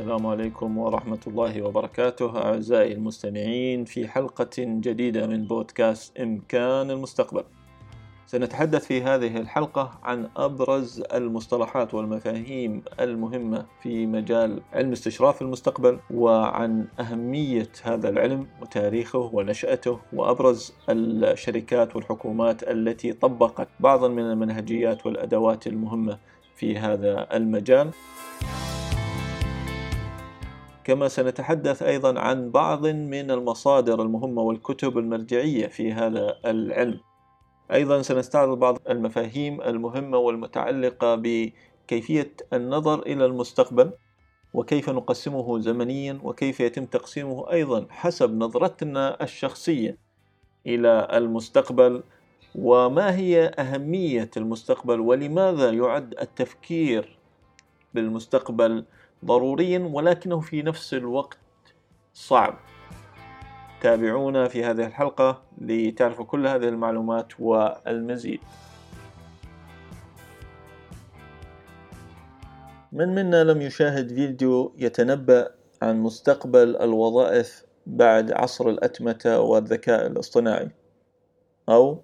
السلام عليكم ورحمة الله وبركاته أعزائي المستمعين في حلقة جديدة من بودكاست إمكان المستقبل. سنتحدث في هذه الحلقة عن أبرز المصطلحات والمفاهيم المهمة في مجال علم استشراف المستقبل وعن أهمية هذا العلم وتاريخه ونشأته وأبرز الشركات والحكومات التي طبقت بعضا من المنهجيات والأدوات المهمة في هذا المجال. كما سنتحدث أيضا عن بعض من المصادر المهمة والكتب المرجعية في هذا العلم. أيضا سنستعرض بعض المفاهيم المهمة والمتعلقة بكيفية النظر إلى المستقبل وكيف نقسمه زمنيا وكيف يتم تقسيمه أيضا حسب نظرتنا الشخصية إلى المستقبل وما هي أهمية المستقبل ولماذا يعد التفكير بالمستقبل ضروريا ولكنه في نفس الوقت صعب. تابعونا في هذه الحلقة لتعرفوا كل هذه المعلومات والمزيد. من منا لم يشاهد فيديو يتنبأ عن مستقبل الوظائف بعد عصر الأتمتة والذكاء الاصطناعي؟ أو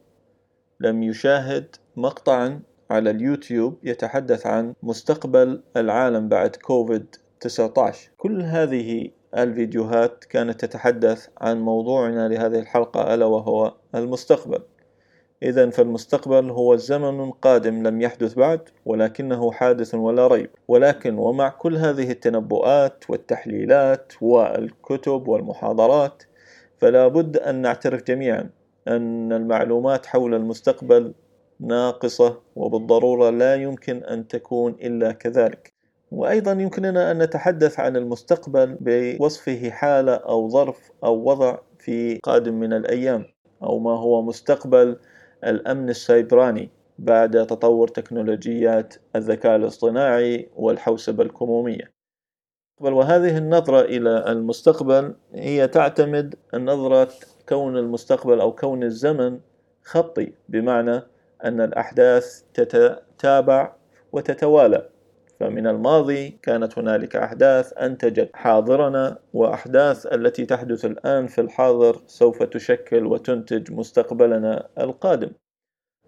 لم يشاهد مقطعا على اليوتيوب يتحدث عن مستقبل العالم بعد كوفيد 19 كل هذه الفيديوهات كانت تتحدث عن موضوعنا لهذه الحلقة ألا وهو المستقبل. إذا فالمستقبل هو الزمن قادم لم يحدث بعد ولكنه حادث ولا ريب. ولكن ومع كل هذه التنبؤات والتحليلات والكتب والمحاضرات فلا بد أن نعترف جميعا أن المعلومات حول المستقبل ناقصة وبالضرورة لا يمكن أن تكون إلا كذلك. وأيضا يمكننا أن نتحدث عن المستقبل بوصفه حالة أو ظرف أو وضع في قادم من الأيام أو ما هو مستقبل الأمن السيبراني بعد تطور تكنولوجيات الذكاء الاصطناعي والحوسبة الكمومية. وهذه النظرة إلى المستقبل هي تعتمد النظرة كون المستقبل أو كون الزمن خطي بمعنى أن الأحداث تتتابع وتتوالى فمن الماضي كانت هنالك أحداث أنتجت حاضرنا وأحداث التي تحدث الآن في الحاضر سوف تشكل وتنتج مستقبلنا القادم.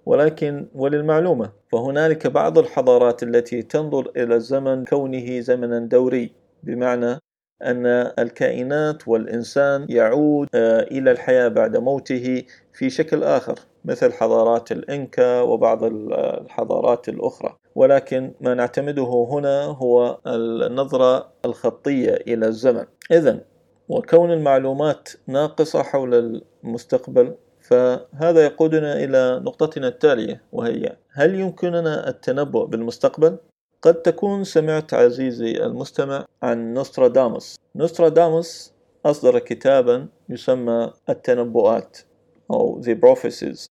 ولكن وللمعلومة فهنالك بعض الحضارات التي تنظر إلى الزمن كونه زمنا دوري بمعنى أن الكائنات والإنسان يعود آه، إلى الحياة بعد موته في شكل آخر مثل حضارات الإنكا وبعض الحضارات الأخرى ولكن ما نعتمده هنا هو النظرة الخطية إلى الزمن إذا وكون المعلومات ناقصة حول المستقبل فهذا يقودنا إلى نقطتنا التالية وهي هل يمكننا التنبؤ بالمستقبل؟ قد تكون سمعت عزيزي المستمع عن نوستراداموس. نوستراداموس أصدر كتابا يسمى التنبؤات أو The Prophecies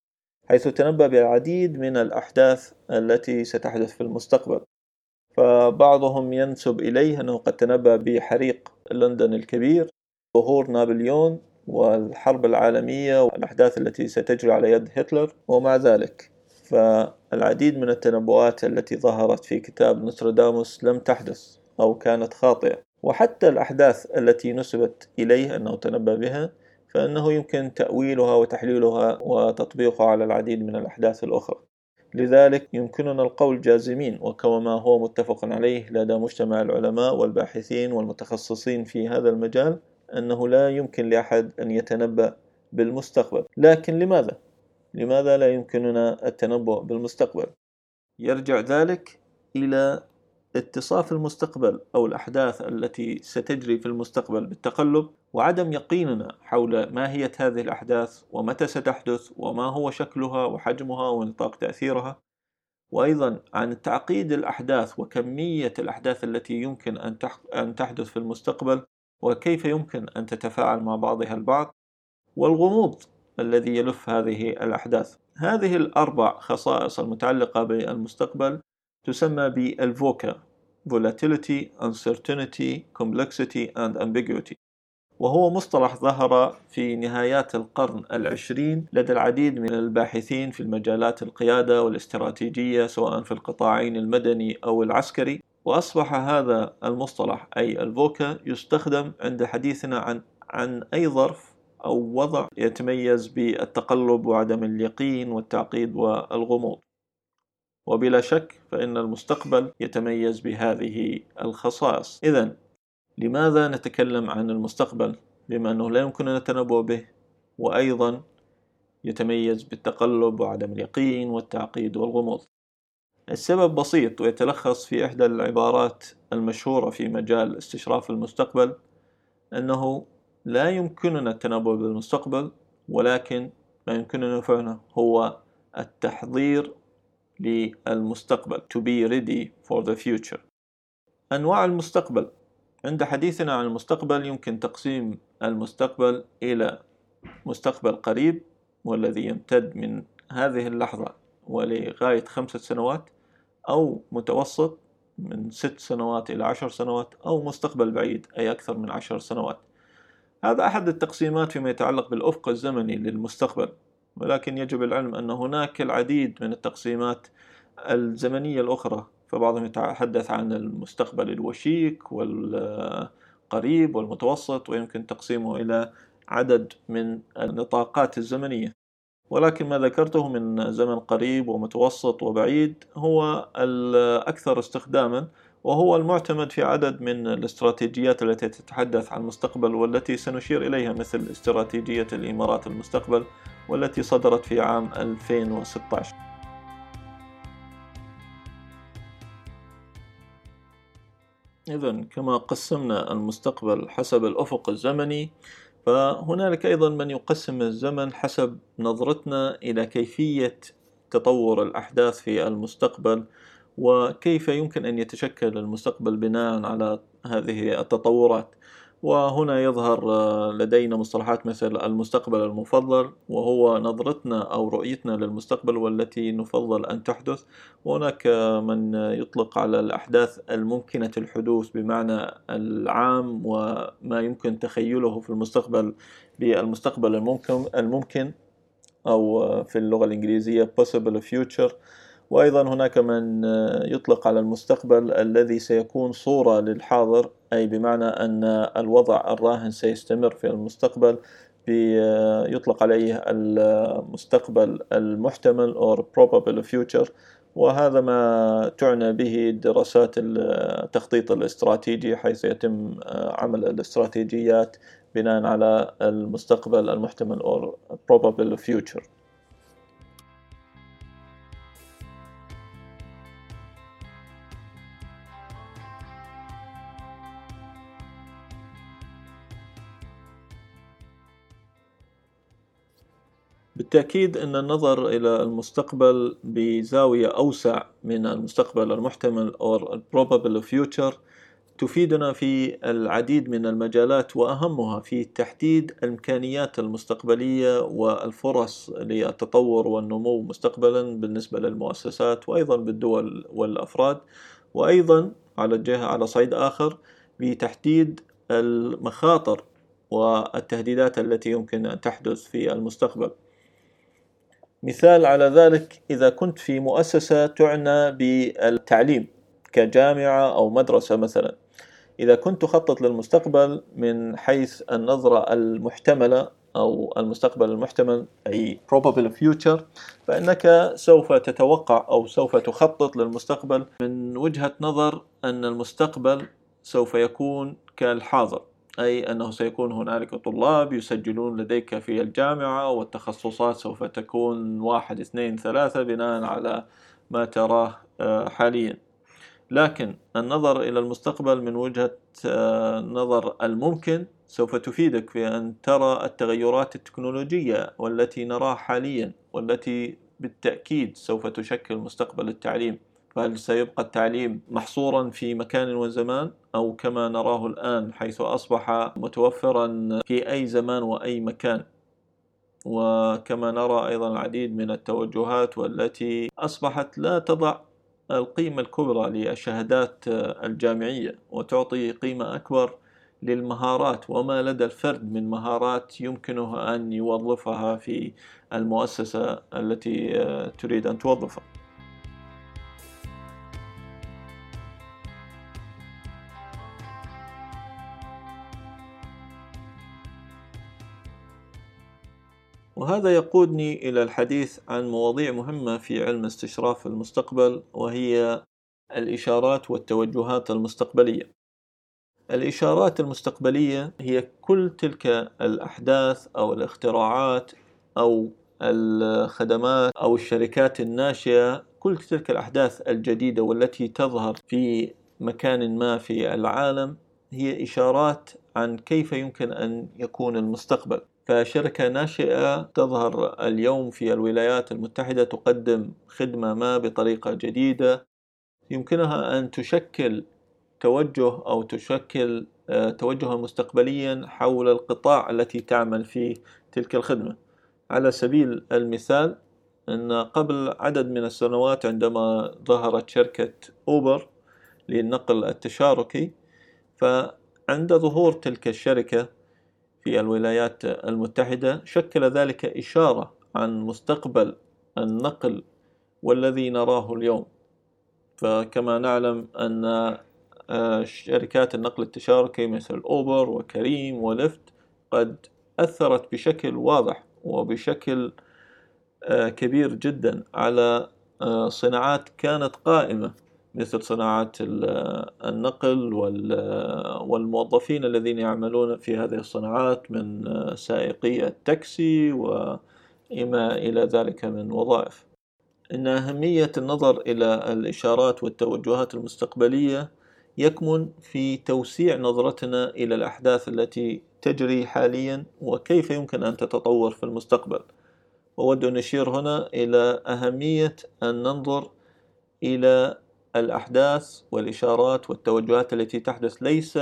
حيث تنبأ بالعديد من الأحداث التي ستحدث في المستقبل. فبعضهم ينسب إليه أنه قد تنبأ بحريق لندن الكبير ظهور نابليون والحرب العالمية والأحداث التي ستجري على يد هتلر ومع ذلك فالعديد من التنبؤات التي ظهرت في كتاب نوستراداموس لم تحدث أو كانت خاطئة. وحتى الأحداث التي نسبت إليه أنه تنبأ بها فإنه يمكن تأويلها وتحليلها وتطبيقها على العديد من الأحداث الأخرى. لذلك يمكننا القول جازمين وكما هو متفق عليه لدى مجتمع العلماء والباحثين والمتخصصين في هذا المجال أنه لا يمكن لأحد أن يتنبأ بالمستقبل. لكن لماذا؟ لماذا لا يمكننا التنبؤ بالمستقبل؟ يرجع ذلك إلى اتصاف المستقبل أو الأحداث التي ستجري في المستقبل بالتقلب وعدم يقيننا حول ماهية هذه الأحداث ومتى ستحدث وما هو شكلها وحجمها ونطاق تأثيرها وأيضا عن تعقيد الأحداث وكمية الأحداث التي يمكن أن تحدث في المستقبل وكيف يمكن أن تتفاعل مع بعضها البعض والغموض الذي يلف هذه الأحداث. هذه الأربع خصائص المتعلقة بالمستقبل تسمى بالفوكا volatility, uncertainty, complexity and ambiguity. وهو مصطلح ظهر في نهايات القرن العشرين لدى العديد من الباحثين في المجالات القيادة والاستراتيجية سواء في القطاعين المدني أو العسكري. وأصبح هذا المصطلح أي الفوكا يستخدم عند حديثنا عن عن أي ظرف أو وضع يتميز بالتقلب وعدم اليقين والتعقيد والغموض. وبلا شك فإن المستقبل يتميز بهذه الخصائص. إذا لماذا نتكلم عن المستقبل بما أنه لا يمكن التنبؤ به؟ وأيضا يتميز بالتقلب وعدم اليقين والتعقيد والغموض. السبب بسيط ويتلخص في إحدى العبارات المشهورة في مجال استشراف المستقبل أنه لا يمكننا التنبؤ بالمستقبل ولكن ما يمكننا فعله هو التحضير للمستقبل to be ready for the future. أنواع المستقبل. عند حديثنا عن المستقبل يمكن تقسيم المستقبل إلى مستقبل قريب والذي يمتد من هذه اللحظة ولغاية خمسة سنوات أو متوسط من ست سنوات إلى عشر سنوات أو مستقبل بعيد أي أكثر من عشر سنوات. هذا أحد التقسيمات فيما يتعلق بالأفق الزمني للمستقبل ولكن يجب العلم أن هناك العديد من التقسيمات الزمنية الأخرى فبعضهم يتحدث عن المستقبل الوشيك والقريب والمتوسط ويمكن تقسيمه إلى عدد من النطاقات الزمنية. ولكن ما ذكرته من زمن قريب ومتوسط وبعيد هو الأكثر استخداما وهو المعتمد في عدد من الاستراتيجيات التي تتحدث عن المستقبل والتي سنشير إليها مثل استراتيجية الإمارات المستقبل والتي صدرت في عام 2016 إذا كما قسمنا المستقبل حسب الأفق الزمني فهنالك أيضا من يقسم الزمن حسب نظرتنا إلى كيفية تطور الأحداث في المستقبل وكيف يمكن أن يتشكل المستقبل بناء على هذه التطورات. وهنا يظهر آه، لدينا مصطلحات مثل المستقبل المفضل وهو نظرتنا أو رؤيتنا للمستقبل والتي نفضل أن تحدث. وهناك من يطلق على الأحداث الممكنة الحدوث بمعنى العام وما يمكن تخيله في المستقبل بالمستقبل الممكن الممكن أو في اللغة الإنجليزية possible future. وأيضا هناك من يطلق على المستقبل الذي سيكون صورة للحاضر أي بمعنى أن الوضع الراهن سيستمر في المستقبل يطلق عليه المستقبل المحتمل or probable future. وهذا ما تعنى به دراسات التخطيط الاستراتيجي حيث يتم عمل الاستراتيجيات بناء على المستقبل المحتمل or probable future. بالتأكيد أن النظر إلى المستقبل بزاوية أوسع من المستقبل المحتمل أو probable future تفيدنا في العديد من المجالات وأهمها في تحديد الإمكانيات المستقبلية والفرص للتطور والنمو مستقبلا بالنسبة للمؤسسات وأيضا بالدول والأفراد وأيضا على الجهة على صعيد آخر بتحديد المخاطر والتهديدات التي يمكن أن تحدث في المستقبل. مثال على ذلك إذا كنت في مؤسسة تعنى بالتعليم كجامعة أو مدرسة مثلا إذا كنت تخطط للمستقبل من حيث النظرة المحتملة أو المستقبل المحتمل أي probable future فإنك سوف تتوقع أو سوف تخطط للمستقبل من وجهة نظر أن المستقبل سوف يكون كالحاضر. أي أنه سيكون هنالك طلاب يسجلون لديك في الجامعة والتخصصات سوف تكون واحد اثنين ثلاثة بناء على ما تراه آه، حاليا. لكن النظر إلى المستقبل من وجهة آه، نظر الممكن سوف تفيدك في أن ترى التغيرات التكنولوجية والتي نراها حاليا والتي بالتأكيد سوف تشكل مستقبل التعليم. فهل سيبقى التعليم محصورا في مكان وزمان أو كما نراه الآن حيث أصبح متوفرا في أي زمان وأي مكان. وكما نرى أيضا العديد من التوجهات والتي أصبحت لا تضع القيمة الكبرى للشهادات الجامعية وتعطي قيمة أكبر للمهارات. وما لدى الفرد من مهارات يمكنه أن يوظفها في المؤسسة التي تريد أن توظفها. وهذا يقودني إلى الحديث عن مواضيع مهمة في علم استشراف المستقبل وهي الإشارات والتوجهات المستقبلية. الإشارات المستقبلية هي كل تلك الأحداث أو الاختراعات أو الخدمات أو الشركات الناشئة كل تلك الأحداث الجديدة والتي تظهر في مكان ما في العالم هي إشارات عن كيف يمكن أن يكون المستقبل فشركة ناشئة تظهر اليوم في الولايات المتحدة تقدم خدمة ما بطريقة جديدة يمكنها أن تشكل توجه أو تشكل آه، توجها مستقبليا حول القطاع التي تعمل فيه تلك الخدمة. على سبيل المثال أن قبل عدد من السنوات عندما ظهرت شركة أوبر للنقل التشاركي فعند ظهور تلك الشركة في الولايات المتحدة شكل ذلك إشارة عن مستقبل النقل والذي نراه اليوم. فكما نعلم أن آه، شركات النقل التشاركي مثل أوبر وكريم ولفت قد أثرت بشكل واضح وبشكل آه، كبير جدا على آه، صناعات كانت قائمة مثل صناعة النقل والموظفين الذين يعملون في هذه الصناعات من سائقي التاكسي وما إلى ذلك من وظائف. إن أهمية النظر إلى الإشارات والتوجهات المستقبلية يكمن في توسيع نظرتنا إلى الأحداث التي تجري حاليا وكيف يمكن أن تتطور في المستقبل. وأود أن أشير هنا إلى أهمية أن ننظر إلى الأحداث والإشارات والتوجهات التي تحدث ليس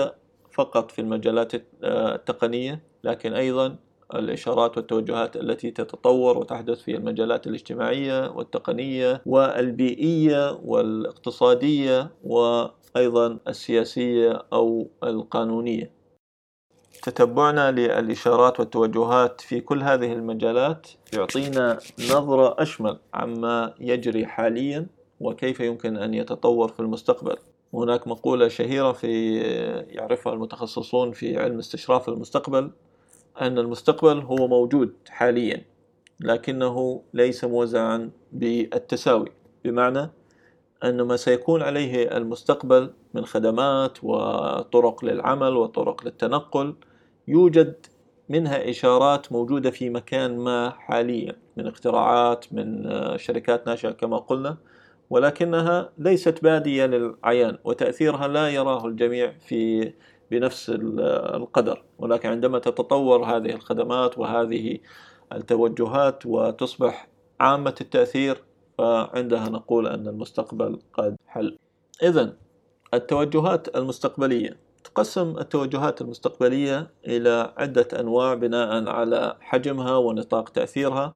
فقط في المجالات التقنية لكن أيضا الإشارات والتوجهات التي تتطور وتحدث في المجالات الاجتماعية والتقنية والبيئية والاقتصادية وأيضا السياسية أو القانونية. تتبعنا للإشارات والتوجهات في كل هذه المجالات يعطينا نظرة أشمل عما يجري حاليا. وكيف يمكن أن يتطور في المستقبل. هناك مقولة شهيرة في يعرفها المتخصصون في علم استشراف المستقبل أن المستقبل هو موجود حاليا لكنه ليس موزعا بالتساوي. بمعنى أن ما سيكون عليه المستقبل من خدمات وطرق للعمل وطرق للتنقل يوجد منها إشارات موجودة في مكان ما حاليا من اختراعات من شركات ناشئة كما قلنا. ولكنها ليست بادية للعيان وتأثيرها لا يراه الجميع في بنفس القدر. ولكن عندما تتطور هذه الخدمات وهذه التوجهات وتصبح عامة التأثير فعندها نقول أن المستقبل قد حل. إذا التوجهات المستقبلية تقسم التوجهات المستقبلية إلى عدة أنواع بناء على حجمها ونطاق تأثيرها.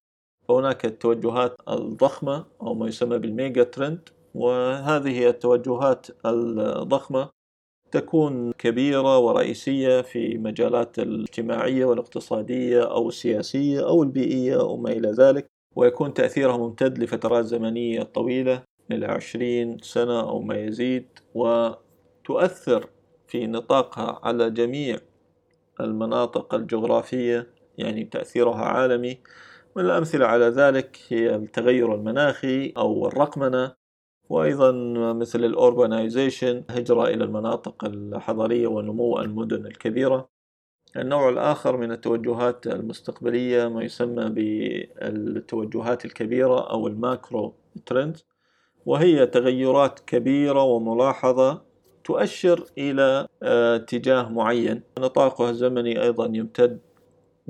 فهناك التوجهات الضخمة أو ما يسمى بالميجا ترند وهذه التوجهات الضخمة تكون كبيرة ورئيسية في مجالات الاجتماعية والاقتصادية أو السياسية أو البيئية أو ما إلى ذلك ويكون تأثيرها ممتد لفترات زمنية طويلة إلى عشرين سنة أو ما يزيد وتؤثر في نطاقها على جميع المناطق الجغرافية يعني تأثيرها عالمي. من الأمثلة على ذلك هي التغير المناخي أو الرقمنة وأيضا مثل ال urbanization هجرة إلى المناطق الحضرية ونمو المدن الكبيرة. النوع الآخر من التوجهات المستقبلية ما يسمى بالتوجهات الكبيرة أو ال macro ترندز وهي تغيرات كبيرة وملاحظة تؤشر إلى آه، اتجاه معين. نطاقها الزمني أيضا يمتد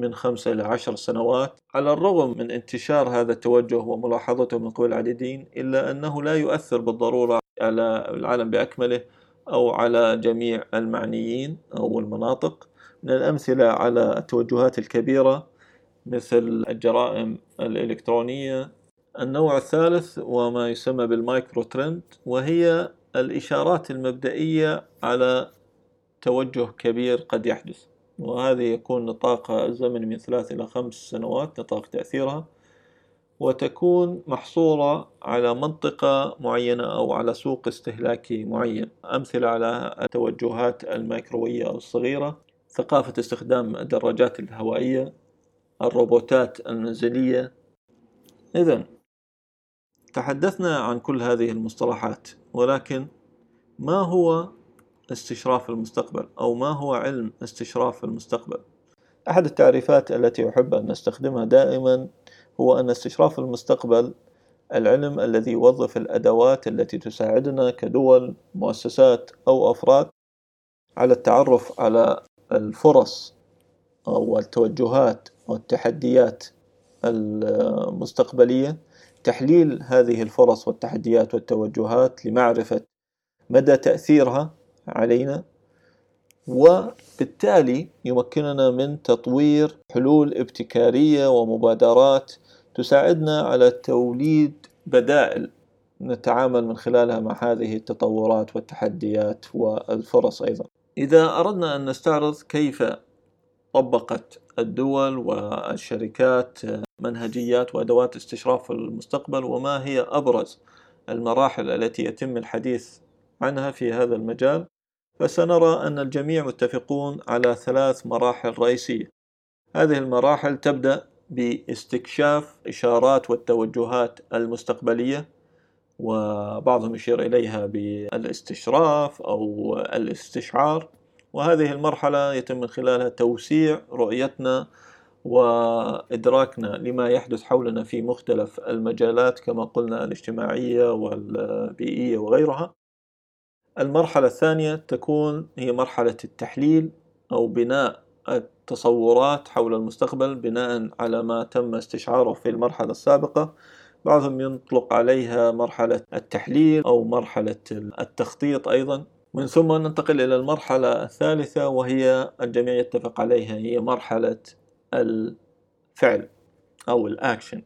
من خمسة إلى عشر سنوات على الرغم من انتشار هذا التوجه وملاحظته من قبل العديدين إلا أنه لا يؤثر بالضرورة على العالم بأكمله أو على جميع المعنيين أو المناطق. من الأمثلة على التوجهات الكبيرة مثل الجرائم الإلكترونية النوع الثالث وما يسمى بالمايكرو ترند وهي الإشارات المبدئية على توجه كبير قد يحدث. وهذه يكون نطاقها الزمني من ثلاث إلى خمس سنوات نطاق تأثيرها وتكون محصورة على منطقة معينة أو على سوق استهلاكي معين. أمثلة على التوجهات الميكروية أو الصغيرة ثقافة استخدام الدراجات الهوائية الروبوتات المنزلية إذا تحدثنا عن كل هذه المصطلحات ولكن ما هو استشراف المستقبل أو ما هو علم استشراف المستقبل. أحد التعريفات التي أحب أن نستخدمها دائما هو أن استشراف المستقبل العلم الذي يوظف الأدوات التي تساعدنا كدول مؤسسات أو أفراد على التعرف على الفرص أو التوجهات والتحديات المستقبلية. تحليل هذه الفرص والتحديات والتوجهات لمعرفة مدى تأثيرها علينا وبالتالي يمكننا من تطوير حلول ابتكارية ومبادرات تساعدنا على توليد بدائل نتعامل من خلالها مع هذه التطورات والتحديات والفرص أيضا. إذا أردنا أن نستعرض كيف طبقت الدول والشركات منهجيات وأدوات استشراف المستقبل وما هي أبرز المراحل التي يتم الحديث عنها في هذا المجال؟ فسنرى أن الجميع متفقون على ثلاث مراحل رئيسية. هذه المراحل تبدأ باستكشاف إشارات والتوجهات المستقبلية وبعضهم يشير إليها بالاستشراف أو الاستشعار. وهذه المرحلة يتم من خلالها توسيع رؤيتنا وإدراكنا لما يحدث حولنا في مختلف المجالات كما قلنا الاجتماعية والبيئية وغيرها. المرحلة الثانية تكون هي مرحلة التحليل أو بناء التصورات حول المستقبل بناء على ما تم استشعاره في المرحلة السابقة. بعضهم يطلق عليها مرحلة التحليل أو مرحلة التخطيط أيضا. من ثم ننتقل إلى المرحلة الثالثة وهي الجميع يتفق عليها هي مرحلة الفعل أو الأكشن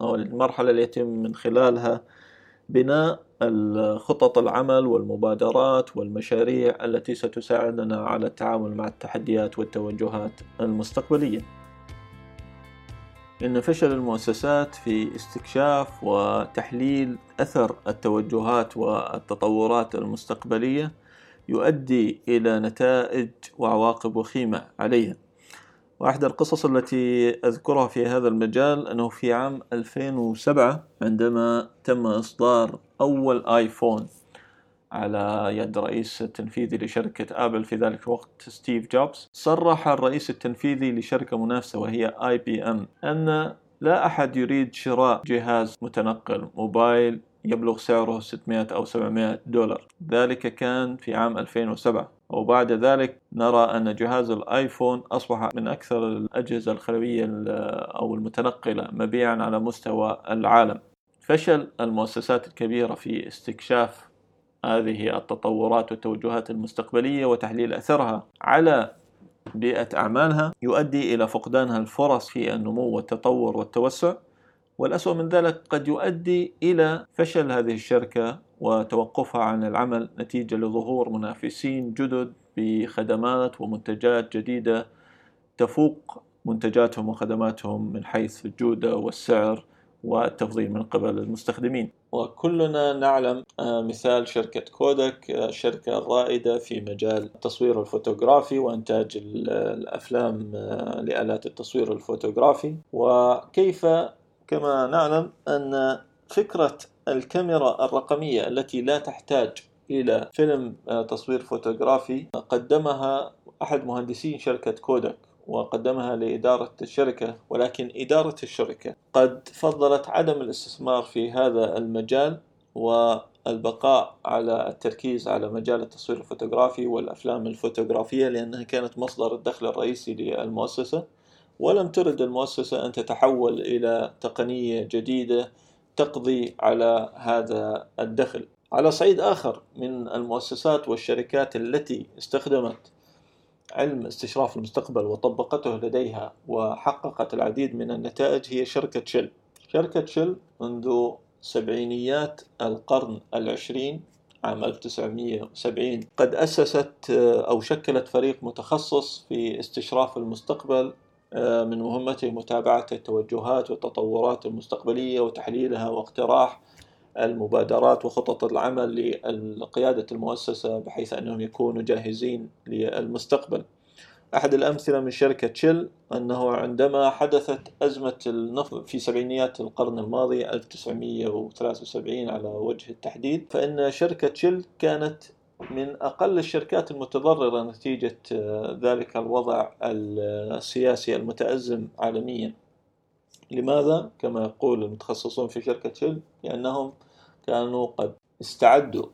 أو المرحلة التي يتم من خلالها بناء خطط العمل والمبادرات والمشاريع التي ستساعدنا على التعامل مع التحديات والتوجهات المستقبلية. إن فشل المؤسسات في استكشاف وتحليل أثر التوجهات والتطورات المستقبلية يؤدي إلى نتائج وعواقب وخيمة عليها. وأحد القصص التي أذكرها في هذا المجال أنه في عام 2007 عندما تم إصدار أول آيفون على يد رئيس التنفيذي لشركة آبل في ذلك الوقت ستيف جوبز. صرح الرئيس التنفيذي لشركة منافسة وهي آي بي أم أن لا أحد يريد شراء جهاز متنقل موبايل يبلغ سعره 600 أو 700 دولار. ذلك كان في عام 2007 وبعد ذلك نرى أن جهاز الآيفون أصبح من أكثر الأجهزة الخلوية أو المتنقلة مبيعا على مستوى العالم. فشل المؤسسات الكبيرة في استكشاف هذه التطورات والتوجهات المستقبلية وتحليل أثرها على بيئة أعمالها يؤدي إلى فقدانها الفرص في النمو والتطور والتوسع. والأسوأ من ذلك قد يؤدي إلى فشل هذه الشركة وتوقفها عن العمل نتيجة لظهور منافسين جدد بخدمات ومنتجات جديدة تفوق منتجاتهم وخدماتهم من حيث الجودة والسعر والتفضيل من قبل المستخدمين. وكلنا نعلم آه، مثال شركة كودك الشركة الرائدة في مجال التصوير الفوتوغرافي وإنتاج الأفلام آه، لآلات التصوير الفوتوغرافي. وكيف؟ كما نعلم أن فكرة الكاميرا الرقمية التي لا تحتاج إلى فيلم آه، تصوير فوتوغرافي قدمها أحد مهندسين شركة كودك. وقدمها لإدارة الشركة ولكن إدارة الشركة قد فضلت عدم الاستثمار في هذا المجال والبقاء على التركيز على مجال التصوير الفوتوغرافي والأفلام الفوتوغرافية لأنها كانت مصدر الدخل الرئيسي للمؤسسة. ولم ترد المؤسسة أن تتحول إلى تقنية جديدة تقضي على هذا الدخل. على صعيد آخر من المؤسسات والشركات التي استخدمت علم استشراف المستقبل وطبقته لديها وحققت العديد من النتائج هي شركة شل شركة شل منذ سبعينيات القرن العشرين عام 1970 قد أسست أو شكلت فريق متخصص في استشراف المستقبل آه، من مهمته متابعة التوجهات والتطورات المستقبلية وتحليلها واقتراح المبادرات وخطط العمل لقيادة المؤسسة بحيث أنهم يكونوا جاهزين للمستقبل. أحد الأمثلة من شركة شيل أنه عندما حدثت أزمة النفط في سبعينيات القرن الماضي 1973 على وجه التحديد فإن شركة شيل كانت من أقل الشركات المتضررة نتيجة ذلك الوضع السياسي المتأزم عالميا. لماذا؟ كما يقول المتخصصون في شركة شيل لأنهم كانوا قد استعدوا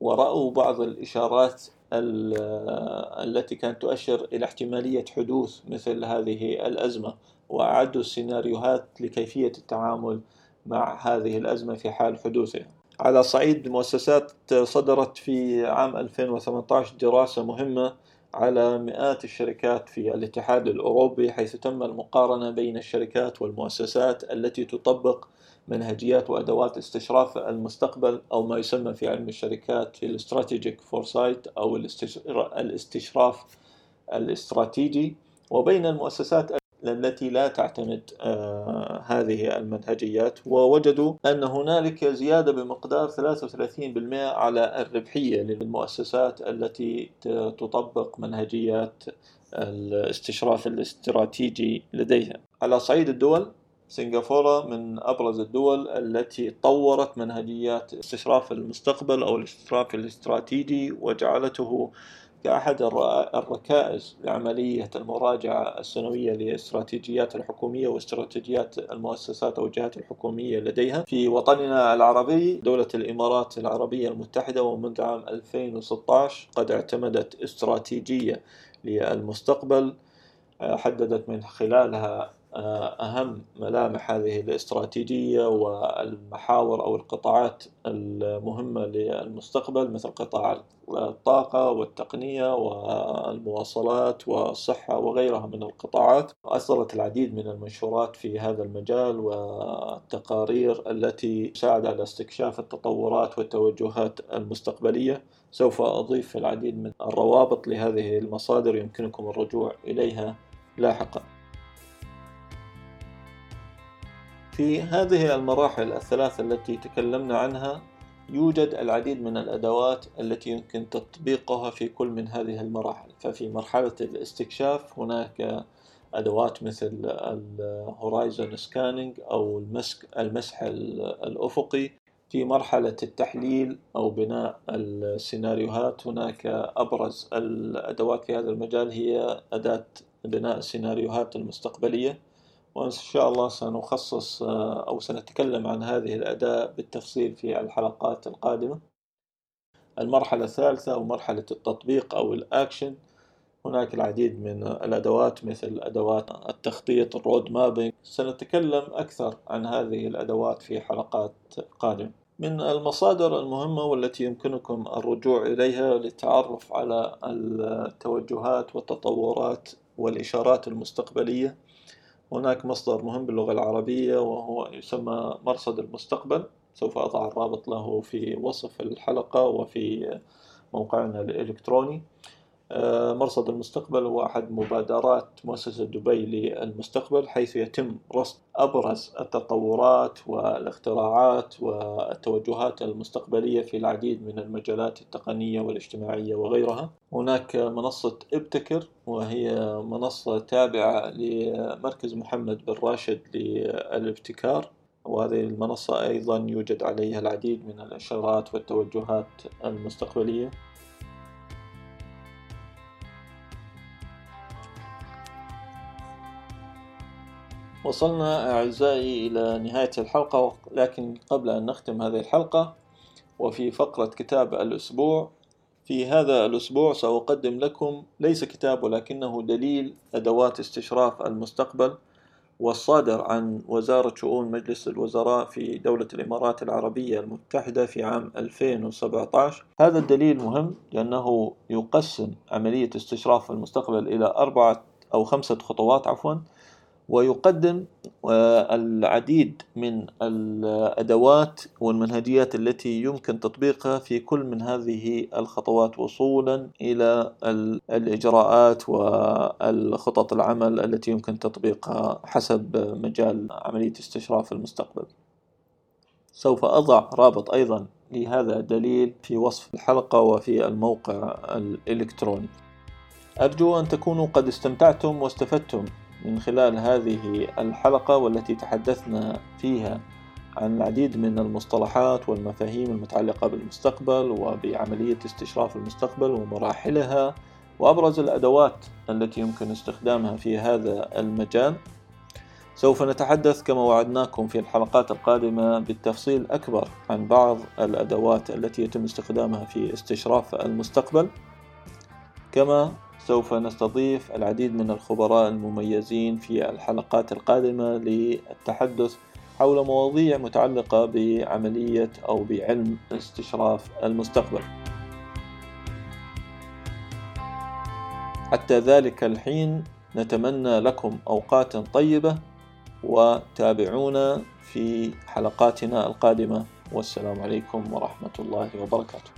ورأوا بعض الإشارات التي كانت تؤشر إلى احتمالية حدوث مثل هذه الأزمة وأعدوا السيناريوهات لكيفية التعامل مع هذه الأزمة في حال حدوثها على صعيد المؤسسات صدرت في عام 2018 دراسة مهمة على مئات الشركات في الاتحاد الأوروبي حيث تم المقارنة بين الشركات والمؤسسات التي تطبق منهجيات وأدوات استشراف المستقبل أو ما يسمى في علم الشركات ال strategic foresight أو الاستشراف الاستراتيجي. وبين المؤسسات التي لا تعتمد آه هذه المنهجيات. ووجدوا أن هنالك زيادة بمقدار 33% على الربحية للمؤسسات التي تطبق منهجيات الاستشراف الاستراتيجي لديها. على صعيد الدول سنغافورة من أبرز الدول التي طورت منهجيات استشراف المستقبل أو الاستشراف الاستراتيجي وجعلته كأحد الركائز لعملية المراجعة السنوية للاستراتيجيات الحكومية واستراتيجيات المؤسسات أو الجهات الحكومية لديها. في وطننا العربي دولة الإمارات العربية المتحدة ومنذ عام 2016 قد اعتمدت استراتيجية للمستقبل حددت من خلالها آه، أهم ملامح هذه الاستراتيجية والمحاور أو القطاعات المهمة للمستقبل مثل قطاع الطاقة والتقنية والمواصلات والصحة وغيرها من القطاعات. أصدرت العديد من المنشورات في هذا المجال والتقارير التي تساعد على استكشاف التطورات والتوجهات المستقبلية. سوف أضيف العديد من الروابط لهذه المصادر يمكنكم الرجوع إليها لاحقاً. في هذه المراحل الثلاثة التي تكلمنا عنها يوجد العديد من الأدوات التي يمكن تطبيقها في كل من هذه المراحل. ففي مرحلة الاستكشاف هناك أدوات مثل ال horizon scanning أو المسك المسح الأفقي. في مرحلة التحليل أو بناء السيناريوهات هناك أبرز الأدوات في هذا المجال هي أداة بناء السيناريوهات المستقبلية. وإن شاء الله سنخصص آه، أو سنتكلم عن هذه الأداة بالتفصيل في الحلقات القادمة. المرحلة الثالثة أو مرحلة التطبيق أو الأكشن. هناك العديد من الأدوات مثل أدوات التخطيط ال road mapping. سنتكلم أكثر عن هذه الأدوات في حلقات قادمة من المصادر المهمة والتي يمكنكم الرجوع إليها للتعرف على التوجهات والتطورات والإشارات المستقبلية هناك مصدر مهم باللغة العربية وهو يسمى مرصد المستقبل. سوف أضع الرابط له في وصف الحلقة وفي موقعنا الإلكتروني. مرصد المستقبل هو أحد مبادرات مؤسسة دبي للمستقبل حيث يتم رصد أبرز التطورات والاختراعات والتوجهات المستقبلية في العديد من المجالات التقنية والاجتماعية وغيرها. هناك منصة إبتكر وهي منصة تابعة لمركز محمد بن راشد للابتكار وهذه المنصة أيضا يوجد عليها العديد من الإشارات والتوجهات المستقبلية. وصلنا أعزائي إلى نهاية الحلقة لكن قبل أن نختم هذه الحلقة وفي فقرة كتاب الأسبوع في هذا الأسبوع سأقدم لكم ليس كتاب ولكنه دليل أدوات استشراف المستقبل والصادر عن وزارة شؤون مجلس الوزراء في دولة الإمارات العربية المتحدة في عام 2017 هذا الدليل مهم لأنه يقسم عملية استشراف المستقبل إلى أربعة أو خمسة خطوات عفوا ويقدم آه، العديد من الأدوات والمنهجيات التي يمكن تطبيقها في كل من هذه الخطوات وصولا إلى الإجراءات والخطط العمل التي يمكن تطبيقها حسب مجال عملية استشراف المستقبل. سوف أضع رابط أيضا لهذا الدليل في وصف الحلقة وفي الموقع الإلكتروني. أرجو أن تكونوا قد استمتعتم واستفدتم. من خلال هذه الحلقة والتي تحدثنا فيها عن العديد من المصطلحات والمفاهيم المتعلقة بالمستقبل وبعملية استشراف المستقبل ومراحلها وأبرز الأدوات التي يمكن استخدامها في هذا المجال. سوف نتحدث كما وعدناكم في الحلقات القادمة بالتفصيل أكبر عن بعض الأدوات التي يتم استخدامها في استشراف المستقبل. كما سوف نستضيف العديد من الخبراء المميزين في الحلقات القادمة للتحدث حول مواضيع متعلقة بعملية أو بعلم استشراف المستقبل. حتى ذلك الحين نتمنى لكم أوقاتا طيبة وتابعونا في حلقاتنا القادمة والسلام عليكم ورحمة الله وبركاته.